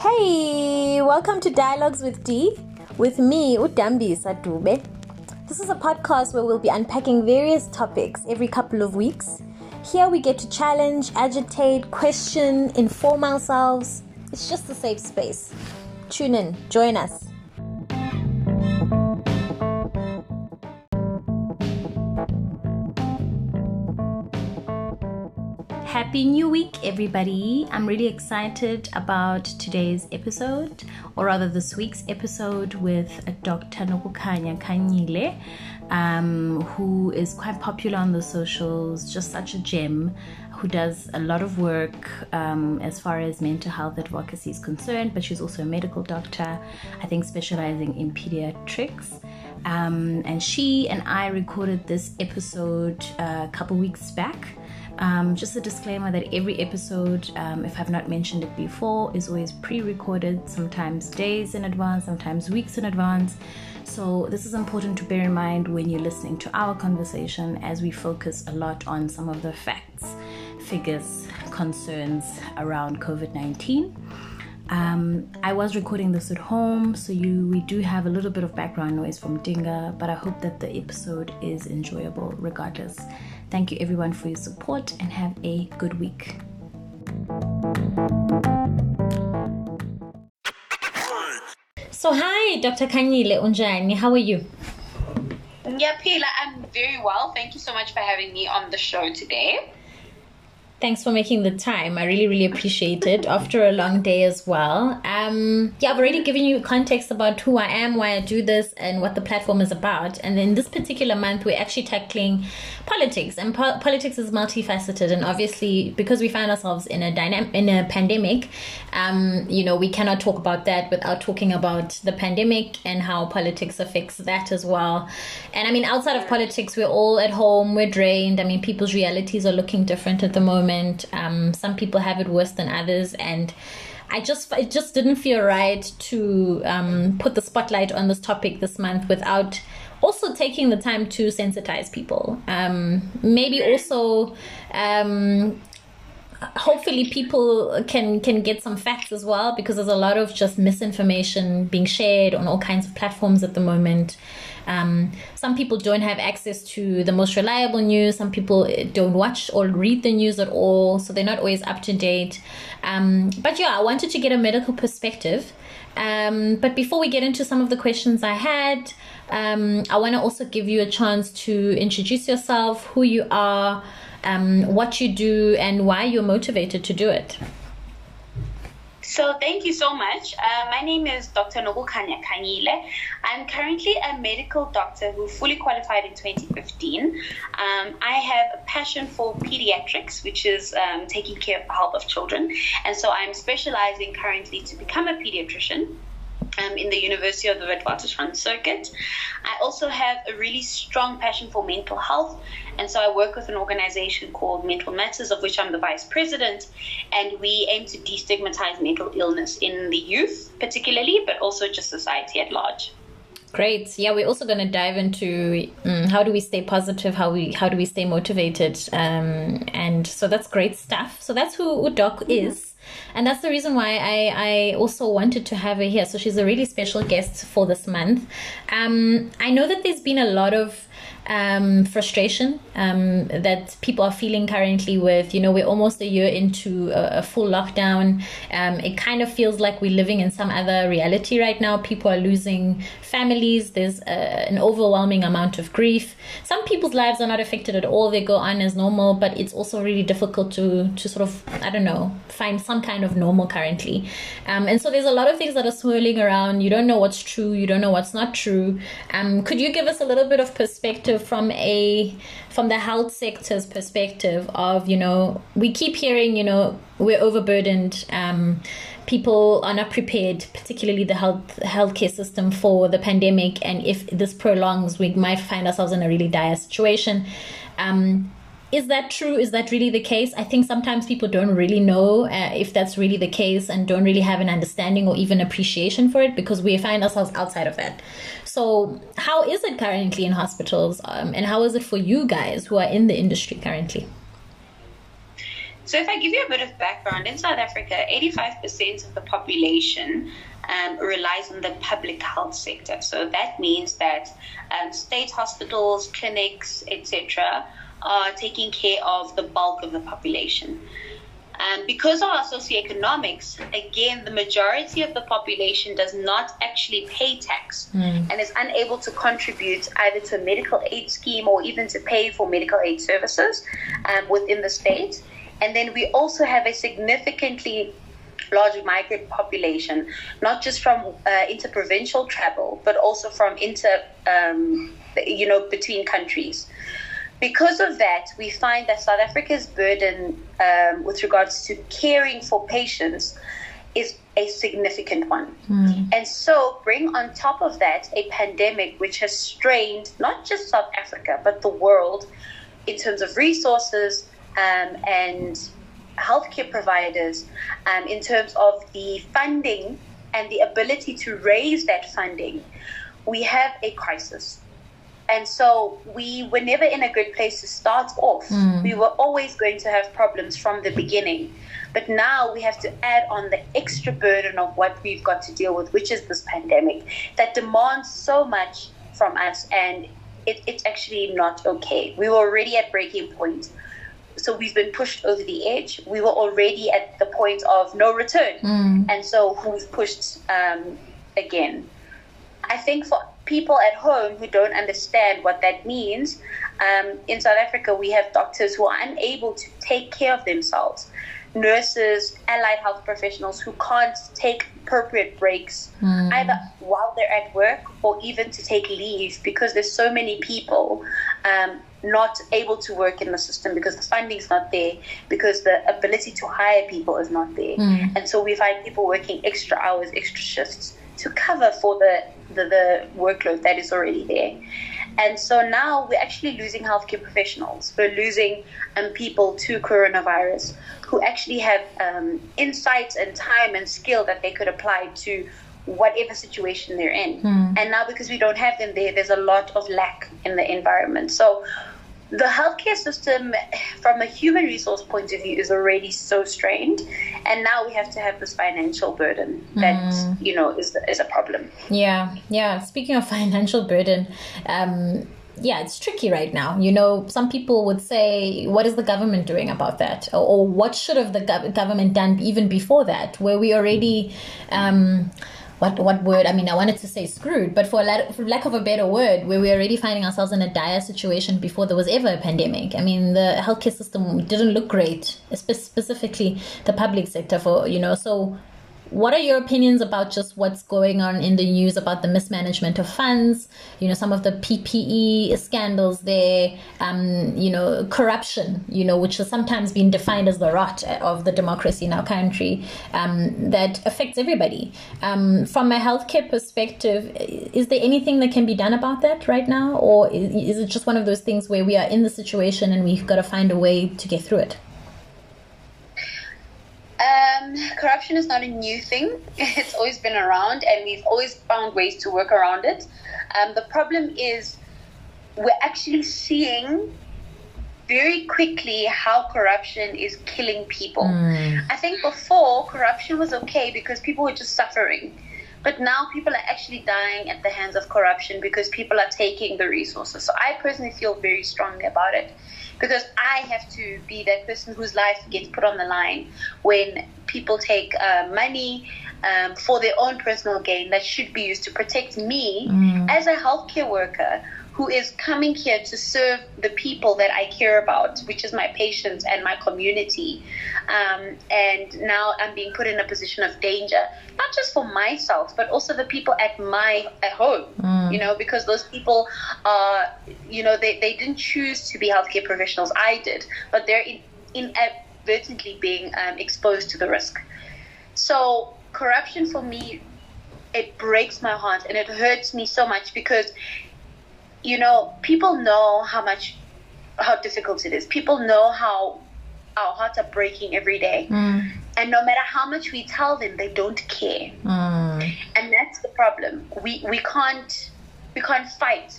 Hey, welcome to Dialogues with D, with me, Udambi Sadube. This is a podcast where we'll be unpacking various topics every couple of weeks. Here we get to challenge, agitate, question, inform ourselves. It's just a safe space. Tune in, join us. Happy New Week, everybody! I'm really excited about today's episode, or rather, this week's episode with Dr. Nobukanya Kanyile, um, who is quite popular on the socials, just such a gem, who does a lot of work um, as far as mental health advocacy is concerned, but she's also a medical doctor, I think specializing in pediatrics. Um, and she and I recorded this episode uh, a couple weeks back. Um, just a disclaimer that every episode, um, if I've not mentioned it before, is always pre recorded, sometimes days in advance, sometimes weeks in advance. So, this is important to bear in mind when you're listening to our conversation as we focus a lot on some of the facts, figures, concerns around COVID 19. Um, I was recording this at home, so you we do have a little bit of background noise from Dinga, but I hope that the episode is enjoyable regardless. Thank you everyone for your support and have a good week. So hi, Dr. Kanyile Unjani, how are you? Yeah, Pila, I'm very well. Thank you so much for having me on the show today. Thanks for making the time. I really, really appreciate it after a long day as well. Um, yeah, I've already given you context about who I am, why I do this, and what the platform is about. And in this particular month, we're actually tackling politics, and po- politics is multifaceted. And obviously, because we find ourselves in a dynamic in a pandemic, um, you know, we cannot talk about that without talking about the pandemic and how politics affects that as well. And I mean, outside of politics, we're all at home, we're drained. I mean, people's realities are looking different at the moment. Um, some people have it worse than others, and I just it just didn't feel right to um, put the spotlight on this topic this month without also taking the time to sensitize people. Um, maybe also. Um, hopefully people can can get some facts as well because there's a lot of just misinformation being shared on all kinds of platforms at the moment um, some people don't have access to the most reliable news. Some people don't watch or read the news at all so they're not always up to date. Um, but yeah i wanted to get a medical perspective. Um, but before we get into some of the questions i had um, i want to also give you a chance to introduce yourself who you are um, what you do and why you're motivated to do it. So thank you so much. Uh, my name is Dr. Nobukanya Kanyile. I'm currently a medical doctor who fully qualified in 2015. Um, I have a passion for pediatrics, which is um, taking care of the health of children. And so I'm specializing currently to become a pediatrician um, in the University of the Witwatersrand Circuit. I also have a really strong passion for mental health, and so I work with an organization called Mental Matters, of which I'm the vice president, and we aim to destigmatize mental illness in the youth, particularly, but also just society at large. Great. Yeah, we're also going to dive into um, how do we stay positive, how we how do we stay motivated, um, and so that's great stuff. So that's who Udoc is. And that's the reason why I, I also wanted to have her here. So she's a really special guest for this month. Um, I know that there's been a lot of um, frustration um, that people are feeling currently with, you know, we're almost a year into a, a full lockdown. Um, it kind of feels like we're living in some other reality right now. People are losing families. There's a, an overwhelming amount of grief. Some people's lives are not affected at all. They go on as normal, but it's also really difficult to, to sort of, I don't know, find some kind of normal currently. Um, and so there's a lot of things that are swirling around. You don't know what's true. You don't know what's not true. Um, could you give us a little bit of perspective from a from the health sector's perspective of you know we keep hearing you know we're overburdened um, people are not prepared particularly the health healthcare system for the pandemic and if this prolongs we might find ourselves in a really dire situation um, is that true? Is that really the case? I think sometimes people don't really know uh, if that's really the case and don't really have an understanding or even appreciation for it because we find ourselves outside of that. So, how is it currently in hospitals um, and how is it for you guys who are in the industry currently? So, if I give you a bit of background, in South Africa, 85% of the population um, relies on the public health sector. So, that means that um, state hospitals, clinics, etc., are taking care of the bulk of the population. Um, because of our socioeconomics, again, the majority of the population does not actually pay tax Mm. and is unable to contribute either to a medical aid scheme or even to pay for medical aid services um, within the state. And then we also have a significantly large migrant population, not just from uh, interprovincial travel, but also from inter, um, you know, between countries because of that, we find that South Africa's burden um, with regards to caring for patients is a significant one. And so, bring on top of that a pandemic which has strained not just South Africa, but the world in terms of resources um, and healthcare providers, um, in terms of the funding and the ability to raise that funding. We have a crisis. And so we were never in a good place to start off. We were always going to have problems from the beginning. But now we have to add on the extra burden of what we've got to deal with, which is this pandemic that demands so much from us. And it, it's actually not okay. We were already at breaking point. So we've been pushed over the edge. We were already at the point of no return. And so we've pushed um, again. I think for people at home who don't understand what that means, um, in South Africa, we have doctors who are unable to take care of themselves, nurses, allied health professionals who can't take appropriate breaks either while they're at work or even to take leave because there's so many people um, not able to work in the system because the funding's not there, because the ability to hire people is not there. And so we find people working extra hours, extra shifts to cover for the, the, the workload that is already there. And so now we're actually losing healthcare professionals. We're losing um, people to coronavirus who actually have um, insights and time and skill that they could apply to whatever situation they're in. And now because we don't have them there, there's a lot of lack in the environment. So the healthcare system, from a human resource point of view, is already so strained, and now we have to have this financial burden that you know is is a problem. Yeah, yeah. Speaking of financial burden, um, yeah, it's tricky right now. You know, some people would say, what is the government doing about that? Or, or what should have the gov- government done even before that? Where we already. Um, what, what word? I mean, I wanted to say screwed, but for, for lack of a better word, where we're already finding ourselves in a dire situation before there was ever a pandemic. I mean, the healthcare system didn't look great, spe- specifically the public sector. For you know, so what are your opinions about just what's going on in the news about the mismanagement of funds you know some of the ppe scandals there um, you know corruption you know which has sometimes been defined as the rot of the democracy in our country um, that affects everybody. Um, from a healthcare perspective is there anything that can be done about that right now? Or is it just one of those things where we are in the situation and we've got to find a way to get through it Um, corruption is not a new thing. It's always been around, and we've always found ways to work around it. Um, the problem is we're actually seeing very quickly how corruption is killing people. I think before corruption was okay because people were just suffering. But now people are actually dying at the hands of corruption because people are taking the resources. So I personally feel very strongly about it because I have to be that person whose life gets put on the line when people take uh, money um, for their own personal gain that should be used to protect me as a healthcare worker who is coming here to serve the people that I care about, which is my patients and my community. Um, and now I'm being put in a position of danger, not just for myself, but also the people at my at home. You know, because those people are, you know, they, they didn't choose to be healthcare professionals. I did, but they're in, inadvertently being um, exposed to the risk. So corruption for me, it breaks my heart and it hurts me so much because you know, people know how much how difficult it is. People know how our hearts are breaking every day. And no matter how much we tell them, they don't care. And that's the problem. We we can't we can't fight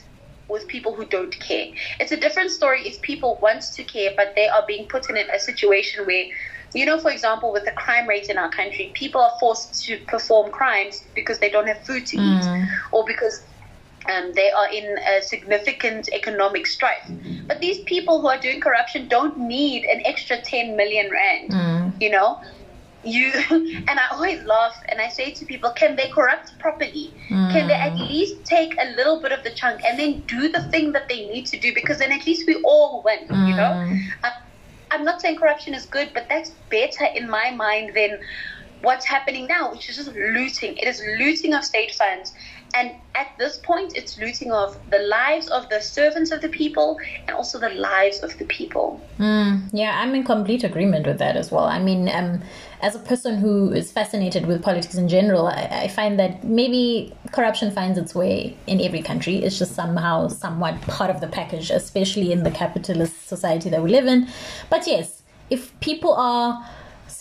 with people who don't care. It's a different story if people want to care, but they are being put in a situation where, you know, for example, with the crime rate in our country, people are forced to perform crimes because they don't have food to eat Mm. or because um, they are in a significant economic strife. But these people who are doing corruption don't need an extra 10 million rand, Mm. you know? You and I always laugh and I say to people, can they corrupt properly? Can they at least take a little bit of the chunk and then do the thing that they need to do? Because then at least we all win, you know? Mm. I, I'm not saying corruption is good, but that's better in my mind than what's happening now, which is just looting. It is looting of state funds. And at this point, it's looting of the lives of the servants of the people and also the lives of the people. Mm, yeah, I'm in complete agreement with that as well. I mean, um, as a person who is fascinated with politics in general, I, I find that maybe corruption finds its way in every country. It's just somehow somewhat part of the package, especially in the capitalist society that we live in. But yes, if people are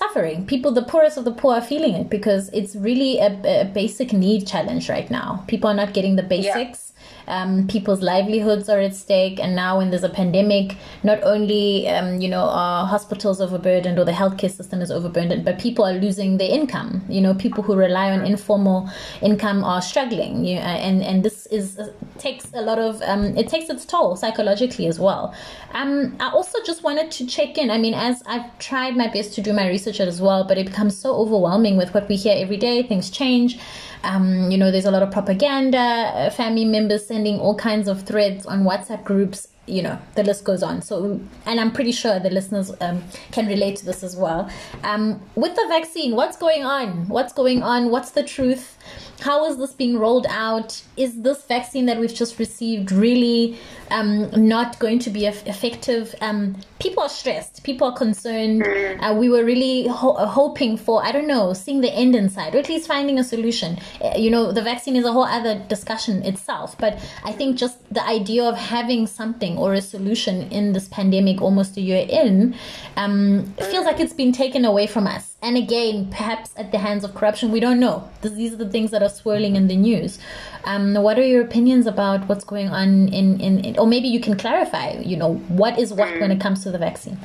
suffering, people, the poorest of the poor, are feeling it because it's really a, a basic need challenge right now. People are not getting the basics um, people's livelihoods are at stake. And now when there's a pandemic not only um, you know are hospitals overburdened or the healthcare system is overburdened but people are losing their income. You know people who rely on informal income are struggling. You, uh, and and this is uh, takes a lot of um, it takes its toll psychologically as well. Um, I also just wanted to check in. I mean as I've tried my best to do my research as well but it becomes so overwhelming with what we hear every day. Things change um, you know, there's a lot of propaganda, uh, family members sending all kinds of threads on WhatsApp groups. You know, the list goes on. So, and I'm pretty sure the listeners um, can relate to this as well. Um, with the vaccine, what's going on? What's going on? What's the truth? How is this being rolled out? Is this vaccine that we've just received really um, not going to be effective? Um, people are stressed. People are concerned. Uh, we were really ho- hoping for, I don't know, seeing the end in sight, or at least finding a solution. Uh, you know, the vaccine is a whole other discussion itself. But I think just the idea of having something or a solution in this pandemic almost a year in um, feels like it's been taken away from us. And again, perhaps at the hands of corruption, we don't know. These are the things that are swirling in the news. Um, what are your opinions about what's going on in, in, in, or maybe you can clarify, you know, what is what when it comes to the vaccine?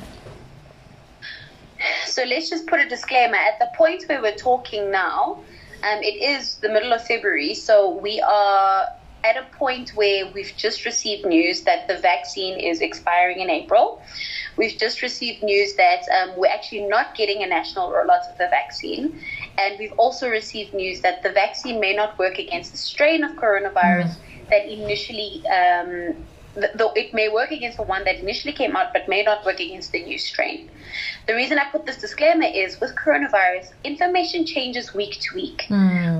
So let's just put a disclaimer. At the point where we're talking now, um, it is the middle of February, so we are at a point where we've just received news that the vaccine is expiring in April. We've just received news that um, we're actually not getting a national rollout of the vaccine. And we've also received news that the vaccine may not work against the strain of coronavirus that initially, um, th- though it may work against the one that initially came out, but may not work against the new strain. The reason I put this disclaimer is with coronavirus, information changes week to week.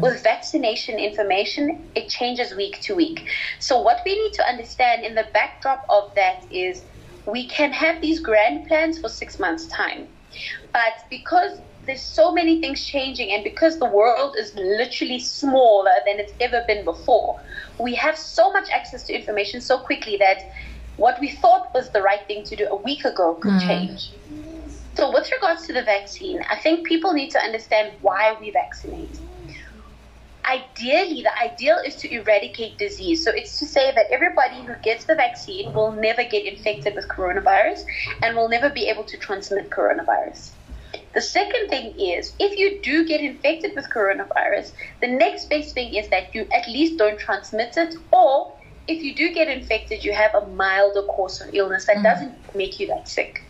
With vaccination information, it changes week to week. So, what we need to understand in the backdrop of that is we can have these grand plans for six months' time. But because there's so many things changing, and because the world is literally smaller than it's ever been before, we have so much access to information so quickly that what we thought was the right thing to do a week ago could hmm. change. So, with regards to the vaccine, I think people need to understand why we vaccinate. Ideally, the ideal is to eradicate disease. So, it's to say that everybody who gets the vaccine will never get infected with coronavirus and will never be able to transmit coronavirus. The second thing is if you do get infected with coronavirus, the next best thing is that you at least don't transmit it, or if you do get infected, you have a milder course of illness that mm. doesn't make you that sick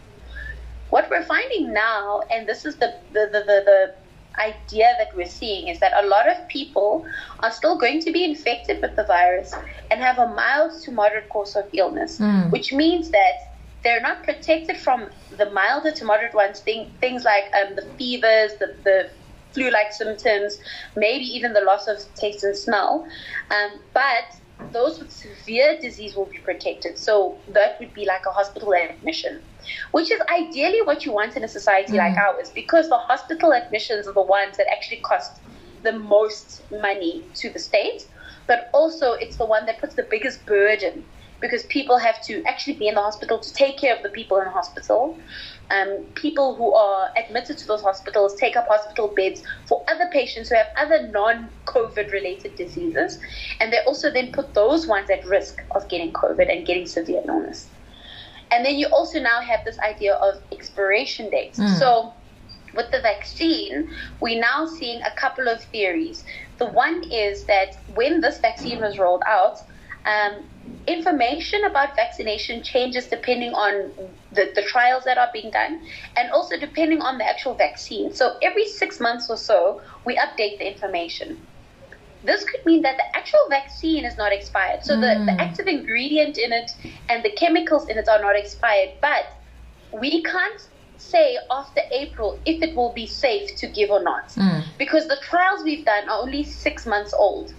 what we're finding now, and this is the the, the, the, the idea that we're seeing, is that a lot of people are still going to be infected with the virus and have a mild to moderate course of illness, which means that they're not protected from the milder to moderate ones, thing, things like um, the fevers, the, the flu like symptoms, maybe even the loss of taste and smell. Um, but those with severe disease will be protected. So that would be like a hospital admission, which is ideally what you want in a society like mm. ours because the hospital admissions are the ones that actually cost the most money to the state, but also it's the one that puts the biggest burden because people have to actually be in the hospital to take care of the people in the hospital. Um, people who are admitted to those hospitals take up hospital beds for other patients who have other non COVID related diseases. And they also then put those ones at risk of getting COVID and getting severe illness. And then you also now have this idea of expiration dates. Mm. So with the vaccine, we're now seeing a couple of theories. The one is that when this vaccine was rolled out, um, information about vaccination changes depending on the, the trials that are being done and also depending on the actual vaccine. So every six months or so, we update the information. This could mean that the actual vaccine is not expired. So mm. the, the hmm. active ingredient in it and the chemicals in it are not expired, but we can't say after April if it will be safe to give or not. Mm. Because the trials we've done are only six months old.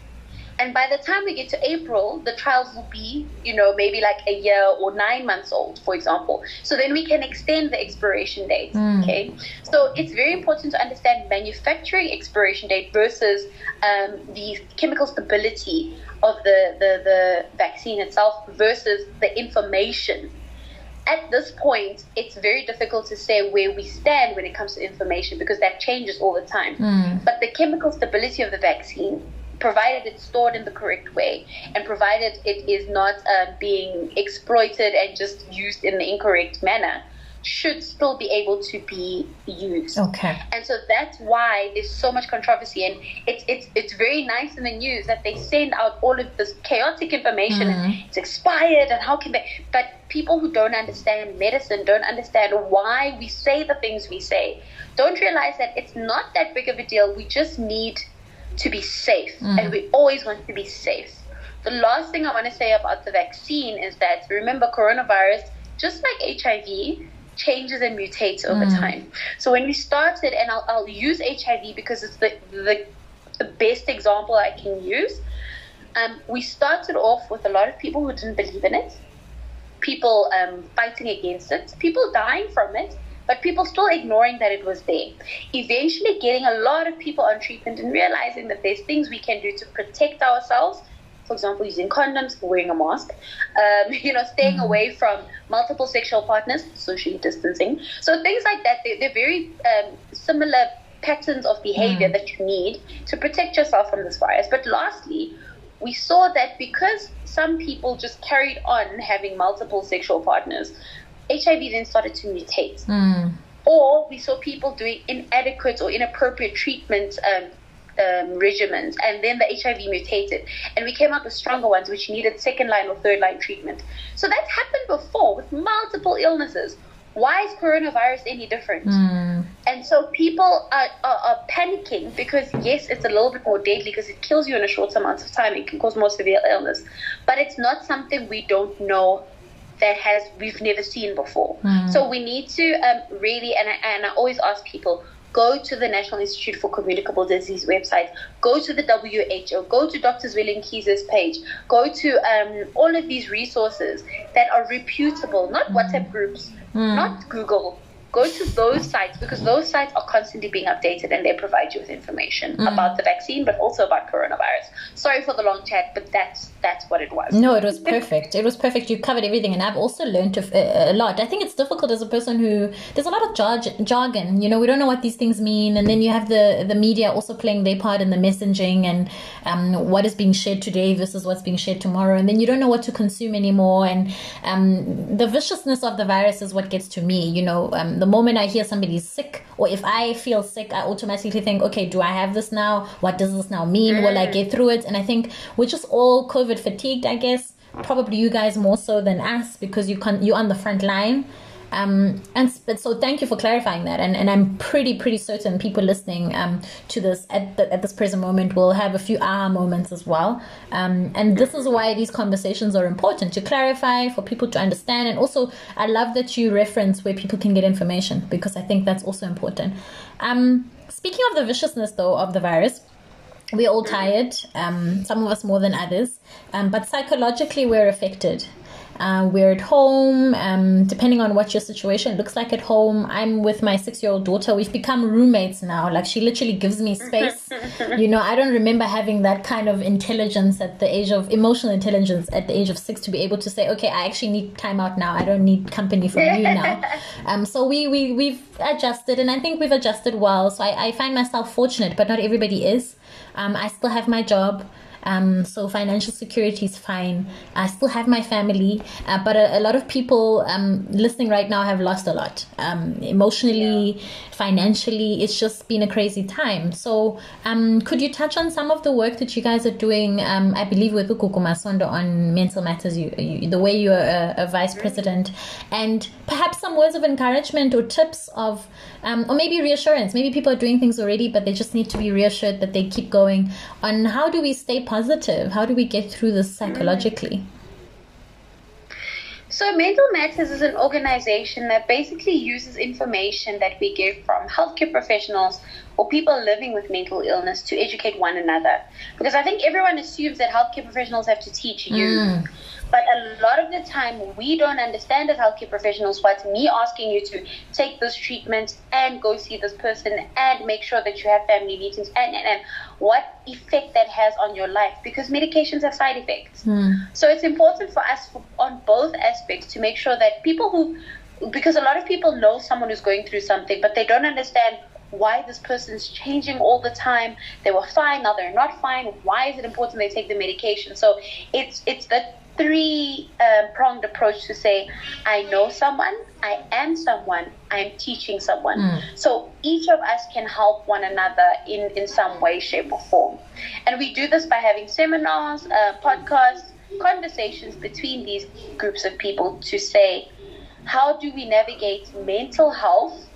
And by the time we get to April, the trials will be, you know, maybe like a year or nine months old, for example. So then we can extend the expiration date. Mm. Okay. So it's very important to understand manufacturing expiration date versus um, the chemical stability of the, the, the vaccine itself versus the information at this point, it's very difficult to say where we stand when it comes to information because that changes all the time. Mm. But the chemical stability of the vaccine, provided it's stored in the correct way and provided it is not uh, being exploited and just used in the incorrect manner, should still be able to be used. Okay. And so that's why there's so much controversy and it's it's it's very nice in the news that they send out all of this chaotic information mm-hmm. and it's expired and how can they but people who don't understand medicine don't understand why we say the things we say. Don't realize that it's not that big of a deal. We just need to be safe mm-hmm. and we always want to be safe. The last thing I want to say about the vaccine is that remember coronavirus just like HIV changes and mutates over mm. time. So when we started, and I'll, I'll use HIV because it's the, the, the best example I can use. Um, we started off with a lot of people who didn't believe in it, people um, fighting against it, people dying from it, but people still ignoring that it was there. Eventually, getting a lot of people on treatment and realizing that there's things we can do to protect ourselves for example, using condoms, wearing a mask, um, you know, staying mm-hmm. away from multiple sexual partners, socially distancing. So things like that, they're, they're very um, similar patterns of behavior mm. that you need to protect yourself from this virus. But lastly, we saw that because some people just carried on having multiple sexual partners, HIV then started to mutate. Mm. Or we saw people doing inadequate or inappropriate treatment um, um, regimens, and then the HIV mutated, and we came out with stronger ones which needed second line or third line treatment. So that's happened before with multiple illnesses. Why is coronavirus any different? Mm. And so people are, are, are, panicking because, yes, it's a little bit more deadly because it kills you in a short amount of time. It can cause more severe illness. But it's not something we don't know that has we've never seen before. Mm. So we need to um, really, and I, and I always ask people, go to the National Institute for Communicable Disease website, go to the WHO, go to Dr. Zweli Mkhize's page, go to um, all of these resources that are reputable, not mm. WhatsApp groups, mm. not Google, go to those sites because those sites are constantly being updated and they provide you with information mm. about the vaccine but also about coronavirus. Sorry for the long chat but that's that's what it was. No it was perfect. It was perfect. You covered everything and i've also learned a, a lot. I think it's difficult as a person who there's a lot of jar- jargon you know we don't know what these things mean and then you have the the media also playing their part in the messaging and um, what is being shared today versus what's being shared tomorrow and then you don't know what to consume anymore and um, the viciousness of the virus is what gets to me you know um, the moment I hear somebody's sick, or if I feel sick, I automatically think, okay, do I have this now? What does this now mean? Will I mm. get through it? And I think we're just all COVID fatigued, I guess. Probably you guys more so than us because you can you're on the front line. Um, and so thank you for clarifying that. And, and I'm pretty, pretty certain people listening um, to this at, the, at this present moment will have a few aha moments as well. Um, and this is why these conversations are important to clarify for people to understand. And also, I love that you reference where people can get information because I think that's also important. Um, speaking of the viciousness, though, of the virus, we're all tired, um, some of us more than others, um, but psychologically, we're affected. Uh, we're at home. Um, depending on what your situation looks like at home, I'm with my six year old daughter. We've become roommates now. Like she literally gives me space. you know, I don't remember having that kind of intelligence at the age of emotional intelligence at the age of six to be able to say, okay, I actually need time out now. I don't need company from you now. Um, so we, we, we've adjusted and I think we've adjusted well. So I, I find myself fortunate, but not everybody is. Um, I still have my job. Um, so financial security is fine. I still have my family, uh, but a, a, lot of people um, listening right now have lost a lot um, emotionally, yeah. financially. It's just been a crazy time. So um, could you touch on some of the work that you guys are doing? Um, I believe with Ukuku Masondo on mental matters, you, you, the way you're a, a vice mm-hmm. president, and perhaps some words of encouragement or tips of, um, or maybe reassurance. Maybe people are doing things already, but they just need to be reassured that they keep going. On how do we stay positive positive? How do we get through this psychologically? So, Mental Matters is an organization that basically uses information that we get from healthcare professionals or people living with mental illness to educate one another. Because I think everyone assumes that healthcare professionals have to teach you. Mm. But a lot of the time, we don't understand as healthcare professionals what's me asking you to take this treatment and go see this person and make sure that you have family meetings and, and, and what effect that has on your life because medications have side effects. Mm. So it's important for us for, on both aspects to make sure that people who, because a lot of people know someone who's going through something, but they don't understand why this person's changing all the time. They were fine, now they're not fine. Why is it important they take the medication? So it's it's the three um, pronged approach to say, I know someone, I am someone, I'm teaching someone. Mm. So each of us can help one another in, in some way, shape, or form. And we do this by having seminars, uh, podcasts, conversations between these groups of people to say, how do we navigate mental health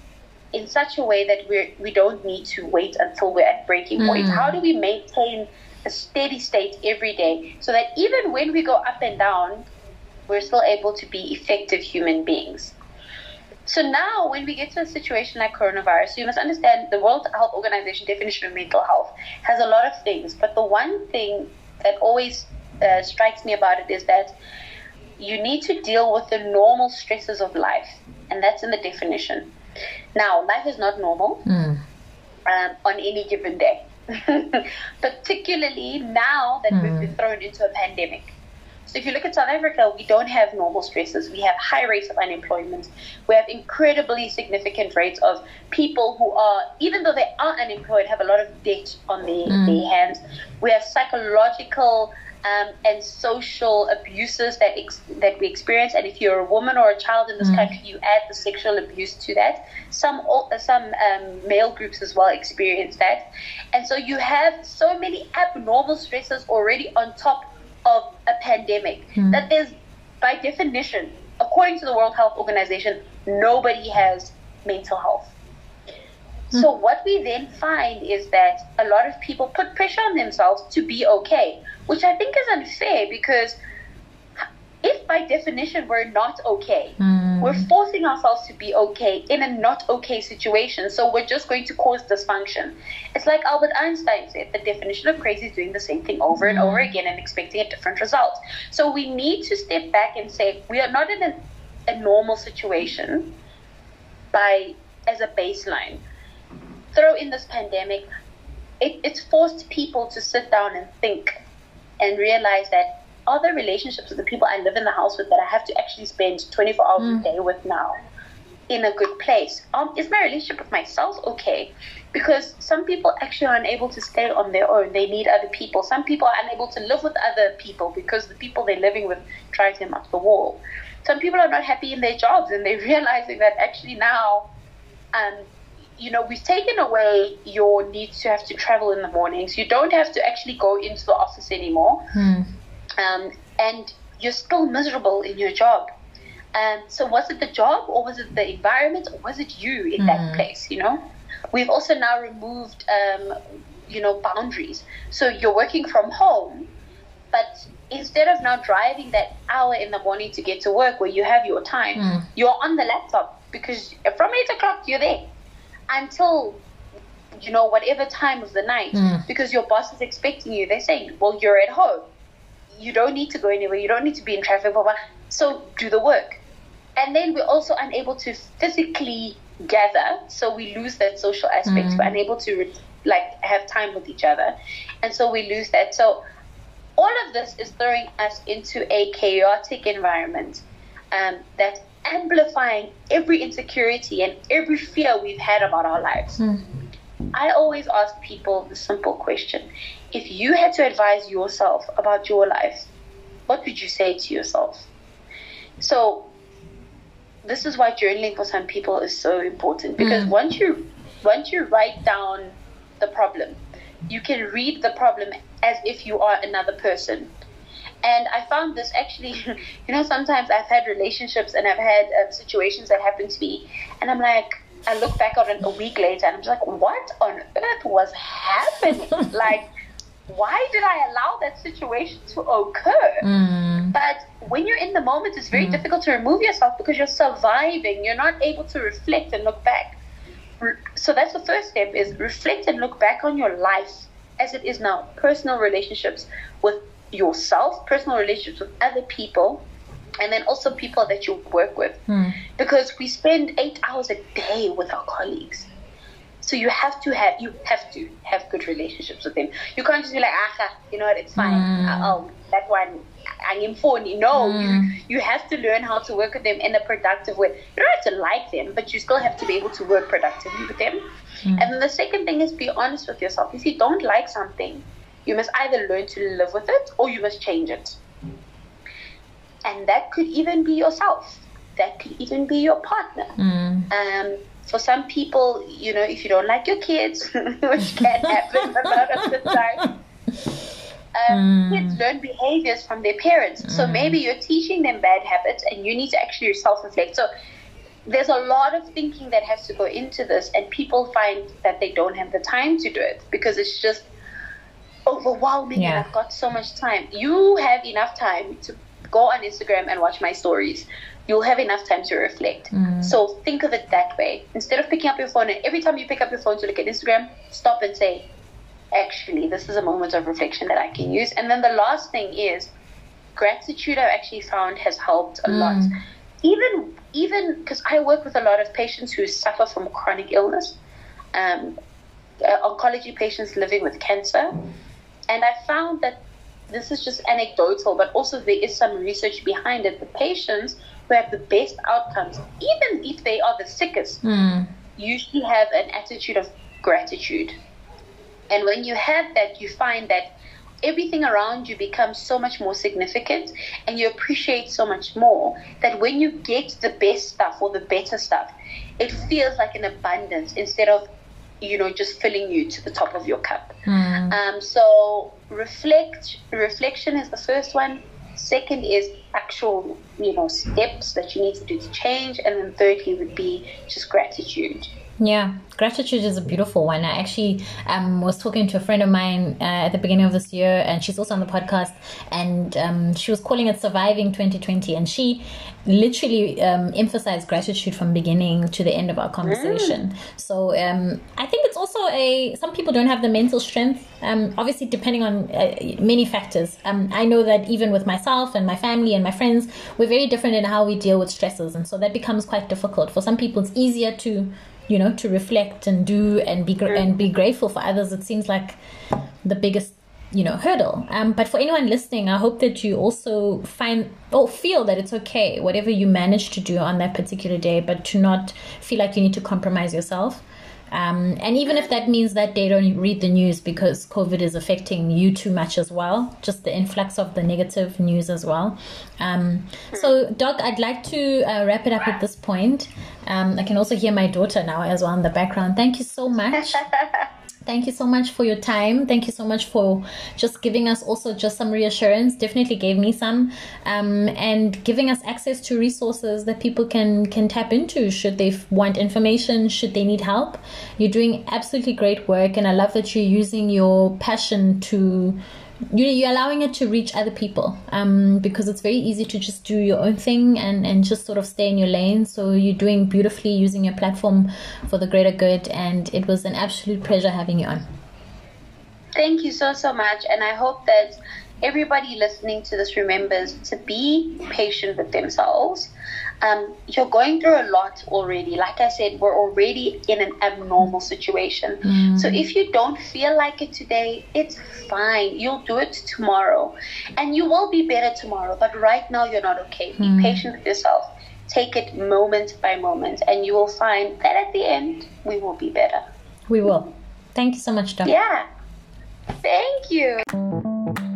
in such a way that we we don't need to wait until we're at breaking mm. point? How do we maintain a steady state every day so that even when we go up and down, we're still able to be effective human beings. So now, when we get to a situation like coronavirus, you must understand the World Health Organization definition of mental health has a lot of things, but the one thing that always uh, strikes me about it is that you need to deal with the normal stresses of life, and that's in the definition. Now, life is not normal mm. um, on any given day. particularly now that mm. we've been hmm. thrown into a pandemic. So if you look at South Africa, we don't have normal stresses. We have high rates of unemployment. We have incredibly significant rates of people who are, even though they are unemployed, have a lot of debt on their, mm. their hands. We have psychological um, and social abuses that ex- that we experience. And if you're a woman or a child in this mm. country, you add the sexual abuse to that. Some some um, male groups as well experience that, and so you have so many abnormal stresses already on top of a pandemic mm. that there's, by definition, according to the World Health Organization, nobody has mental health. So what we then find is that a lot of people put pressure on themselves to be okay, which I think is unfair because if by definition we're not okay, mm. we're forcing ourselves to be okay in a not okay situation. So we're just going to cause dysfunction. It's like Albert Einstein said the definition of crazy is doing the same thing over and over hmm. again and expecting a different result. So we need to step back and say we are not in a, a normal situation by as a baseline throw in this pandemic, it, it's forced people to sit down and think and realize that are there relationships with the people I live in the house with that I have to actually spend 24 hours mm. a day with now in a good place? Um, is my relationship with myself okay? Because some people actually are unable to stay on their own. They need other people. Some people are unable to live with other people because the people they're living with drive them up the wall. Some people are not happy in their jobs and they're realizing that actually now um, you know, we've taken away your need to have to travel in the mornings. You don't have to actually go into the office anymore. Hmm. Um, and you're still miserable in your job. Um, so was it the job or was it the environment or was it you in that hmm. place, you know? We've also now removed, um, you know, boundaries. So you're working from home, but instead of now driving that hour in the morning to get to work where you have your time, mm. you're on the laptop because from 8 o'clock you're there until you know whatever time of the night mm. because your boss is expecting you. They're saying, "Well, you're at home. You don't need to go anywhere. You don't need to be in traffic." Blah, blah. So do the work. And then we're also unable to physically gather, so we lose that social aspect. Mm. We're unable to like have time with each other, and so we lose that. So all of this is throwing us into a chaotic environment um, that's amplifying every insecurity and every fear we've had about our lives. Mm. I always ask people the simple question if you had to advise yourself about your life, what would you say to yourself? So, this is why journaling for some people is so important because Mm. once you once you write down the problem, you can read the problem as if you are another person. And I found this actually, you know, sometimes I've had relationships and I've had um, situations that happen to me, and I'm like, I look back on it a week later and I'm just like, what on earth was happening? like, why did I allow that situation to occur? Mm. But when you're in the moment, it's very difficult to remove yourself because you're surviving. You're not able to reflect and look back. So that's the first step: is reflect and look back on your life as it is now. Personal relationships with yourself, personal relationships with other people, and then also people that you work with. Mm. Because we spend eight hours a day with our colleagues. So you have to have you have to have good relationships with them. You can't just be like, ah, you know what, it's fine. Mm. Oh, that one, I'm phony. No, Mm. you you have to learn how to work with them in a productive way. You don't have to like them, but you still have to be able to work productively with them. And then the second thing is be honest with yourself. If you don't like something, you must either learn to live with it or you must change it. And that could even be yourself. That could even be your partner. Mm. Um, for some people, you know, if you don't like your kids, which can happen a lot of the time, um, Mm. kids learn behaviors from their parents. So maybe you're teaching them bad habits and you need to actually self reflect. So there's a lot of thinking that has to go into this, and people find that they don't have the time to do it because it's just overwhelming Yeah. and I've got so much time. You have enough time to go on Instagram and watch my stories. You'll have enough time to reflect. Mm. So think of it that way. Instead of picking up your phone and every time you pick up your phone to look at Instagram, stop and say, actually, this is a moment of reflection that I can use. And then the last thing is gratitude I've actually found has helped a lot. Mm. Even even because I work with a lot of patients who suffer from chronic illness, um, uh, oncology patients living with cancer, and I found that this is just anecdotal, but also there is some research behind it. The patients who have the best outcomes, even if they are the sickest, Mm. usually have an attitude of gratitude. And when you have that, you find that everything around you becomes so much more significant and you appreciate so much more that when you get the best stuff or the better stuff, it feels like an abundance instead of, you know, just filling you to the top of your cup. Mm. Um, so reflect reflection is the first one. Second is actual, you know, steps that you need to do to change, and then thirdly would be just gratitude. Yeah, gratitude is a beautiful one. I actually um, was talking to a friend of mine uh, at the beginning of this year, and she's also on the podcast, and um, she was calling it Surviving 2020, and she literally um, emphasized gratitude from beginning to the end of our conversation. So um, I think it's also a some people don't have the mental strength. Um, obviously, depending on uh, many factors. Um, I know that even with myself and my family and my friends, we're very different in how we deal with stresses, and so that becomes quite difficult. For some people, it's easier to you know to reflect and do and be gr- and be grateful for others it seems like the biggest you know hurdle. Um, but for anyone listening i hope that you also find or feel that it's okay whatever you manage to do on that particular day but to not feel like you need to compromise yourself um, and even if that means that they don't read the news because COVID is affecting you too much as well, just the influx of the negative news as well. Um, so, Doc, I'd like to uh, wrap it up at this point. Um, I can also hear my daughter now as well in the background. Thank you so much. Thank you so much for your time. Thank you so much for just giving us also just some reassurance. Definitely gave me some, um, and giving us access to resources that people can can tap into should they want information, should they need help. You're doing absolutely great work, and I love that you're using your passion to you're allowing it to reach other people um, because it's very easy to just do your own thing and, and just sort of stay in your lane. So you're doing beautifully using your platform for the greater good, and it was an absolute pleasure having you on. Thank you so so much, and I hope that everybody listening to this remembers to be patient with themselves. Um, you're going through a lot already. Like I said, we're already in an abnormal situation. Mm. So if you don't feel like it today, it's fine. You'll do it tomorrow. And you will be better tomorrow. But right now, you're not okay. Be Mm. patient with yourself. Take it moment by moment. And you will find that at the end, we will be better. We will. Thank you so much, Doc. Yeah. Thank you.